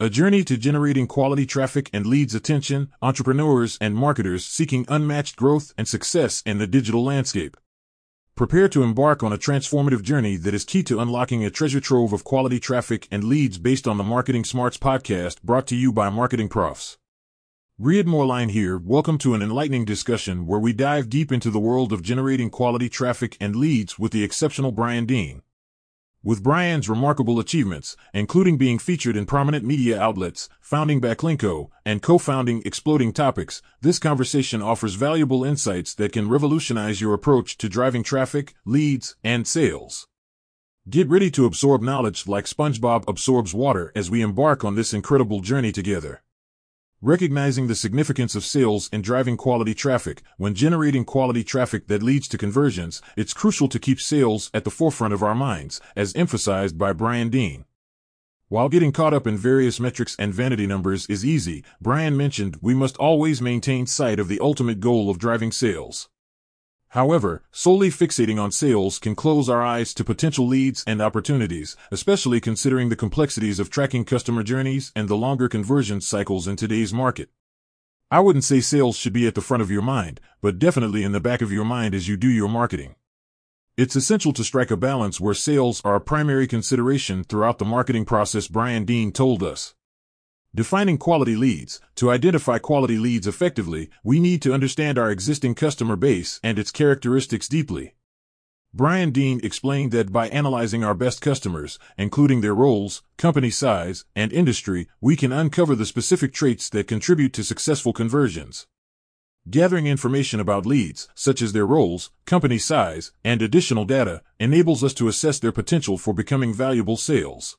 A journey to generating quality traffic and leads attention, entrepreneurs and marketers seeking unmatched growth and success in the digital landscape. Prepare to embark on a transformative journey that is key to unlocking a treasure trove of quality traffic and leads based on the Marketing Smarts podcast brought to you by Marketing Profs. Riyad Moreline here. Welcome to an enlightening discussion where we dive deep into the world of generating quality traffic and leads with the exceptional Brian Dean. With Brian's remarkable achievements, including being featured in prominent media outlets, founding Backlinko, and co-founding Exploding Topics, this conversation offers valuable insights that can revolutionize your approach to driving traffic, leads, and sales. Get ready to absorb knowledge like SpongeBob absorbs water as we embark on this incredible journey together. Recognizing the significance of sales in driving quality traffic, when generating quality traffic that leads to conversions, it's crucial to keep sales at the forefront of our minds, as emphasized by Brian Dean. While getting caught up in various metrics and vanity numbers is easy, Brian mentioned we must always maintain sight of the ultimate goal of driving sales. However, solely fixating on sales can close our eyes to potential leads and opportunities, especially considering the complexities of tracking customer journeys and the longer conversion cycles in today's market. I wouldn't say sales should be at the front of your mind, but definitely in the back of your mind as you do your marketing. It's essential to strike a balance where sales are a primary consideration throughout the marketing process, Brian Dean told us. Defining quality leads. To identify quality leads effectively, we need to understand our existing customer base and its characteristics deeply. Brian Dean explained that by analyzing our best customers, including their roles, company size, and industry, we can uncover the specific traits that contribute to successful conversions. Gathering information about leads, such as their roles, company size, and additional data, enables us to assess their potential for becoming valuable sales.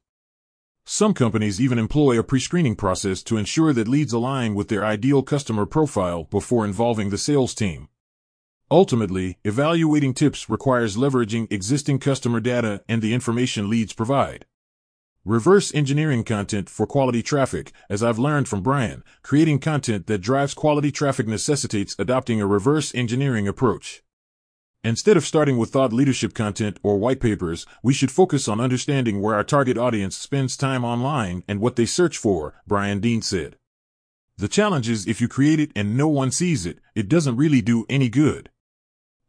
Some companies even employ a pre-screening process to ensure that leads align with their ideal customer profile before involving the sales team. Ultimately, evaluating tips requires leveraging existing customer data and the information leads provide. Reverse engineering content for quality traffic. As I've learned from Brian, creating content that drives quality traffic necessitates adopting a reverse engineering approach. Instead of starting with thought leadership content or white papers, we should focus on understanding where our target audience spends time online and what they search for, Brian Dean said. The challenge is if you create it and no one sees it, it doesn't really do any good.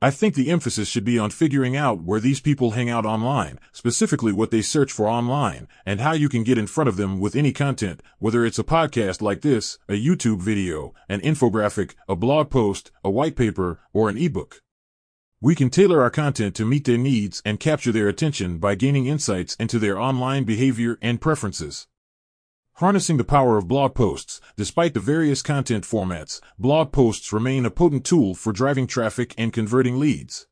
I think the emphasis should be on figuring out where these people hang out online, specifically what they search for online, and how you can get in front of them with any content, whether it's a podcast like this, a YouTube video, an infographic, a blog post, a white paper, or an ebook. We can tailor our content to meet their needs and capture their attention by gaining insights into their online behavior and preferences. Harnessing the power of blog posts, despite the various content formats, blog posts remain a potent tool for driving traffic and converting leads.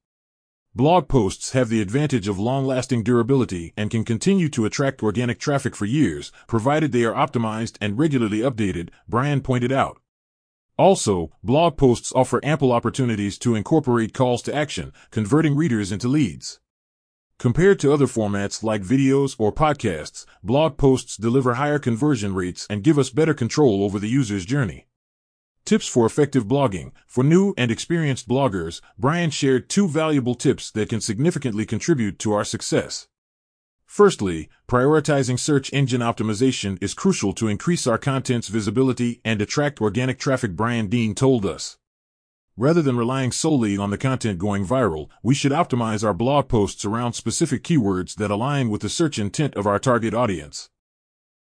Blog posts have the advantage of long-lasting durability and can continue to attract organic traffic for years, provided they are optimized and regularly updated, Brian pointed out. Also, blog posts offer ample opportunities to incorporate calls to action, converting readers into leads. Compared to other formats like videos or podcasts, blog posts deliver higher conversion rates and give us better control over the user's journey. Tips for effective blogging. For new and experienced bloggers, Brian shared two valuable tips that can significantly contribute to our success. Firstly, prioritizing search engine optimization is crucial to increase our content's visibility and attract organic traffic, Brian Dean told us. Rather than relying solely on the content going viral, we should optimize our blog posts around specific keywords that align with the search intent of our target audience.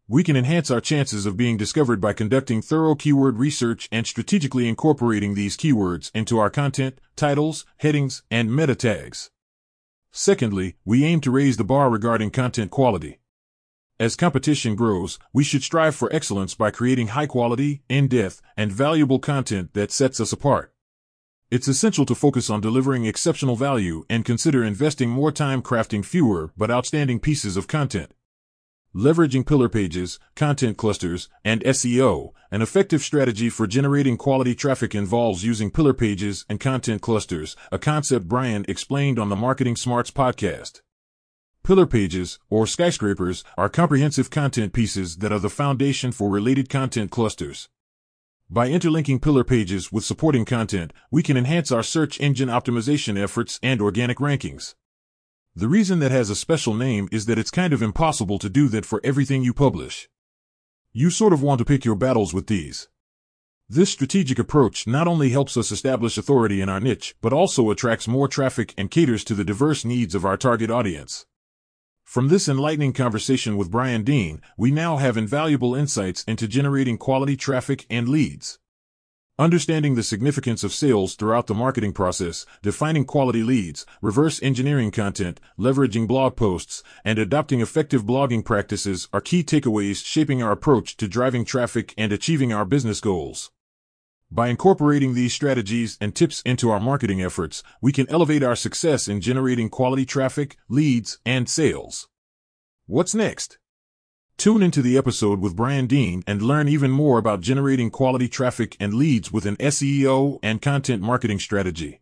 We can enhance our chances of being discovered by conducting thorough keyword research and strategically incorporating these keywords into our content, titles, headings, and meta tags. Secondly, we aim to raise the bar regarding content quality. As competition grows, we should strive for excellence by creating high quality, in depth, and valuable content that sets us apart. It's essential to focus on delivering exceptional value and consider investing more time crafting fewer but outstanding pieces of content. Leveraging pillar pages, content clusters, and SEO. An effective strategy for generating quality traffic involves using pillar pages and content clusters, a concept Brian explained on the Marketing Smarts podcast. Pillar pages, or skyscrapers, are comprehensive content pieces that are the foundation for related content clusters. By interlinking pillar pages with supporting content, we can enhance our search engine optimization efforts and organic rankings. The reason that has a special name is that it's kind of impossible to do that for everything you publish. You sort of want to pick your battles with these. This strategic approach not only helps us establish authority in our niche, but also attracts more traffic and caters to the diverse needs of our target audience. From this enlightening conversation with Brian Dean, we now have invaluable insights into generating quality traffic and leads. Understanding the significance of sales throughout the marketing process, defining quality leads, reverse engineering content, leveraging blog posts, and adopting effective blogging practices are key takeaways shaping our approach to driving traffic and achieving our business goals. By incorporating these strategies and tips into our marketing efforts, we can elevate our success in generating quality traffic, leads, and sales. What's next? Tune into the episode with Brian Dean and learn even more about generating quality traffic and leads with an SEO and content marketing strategy.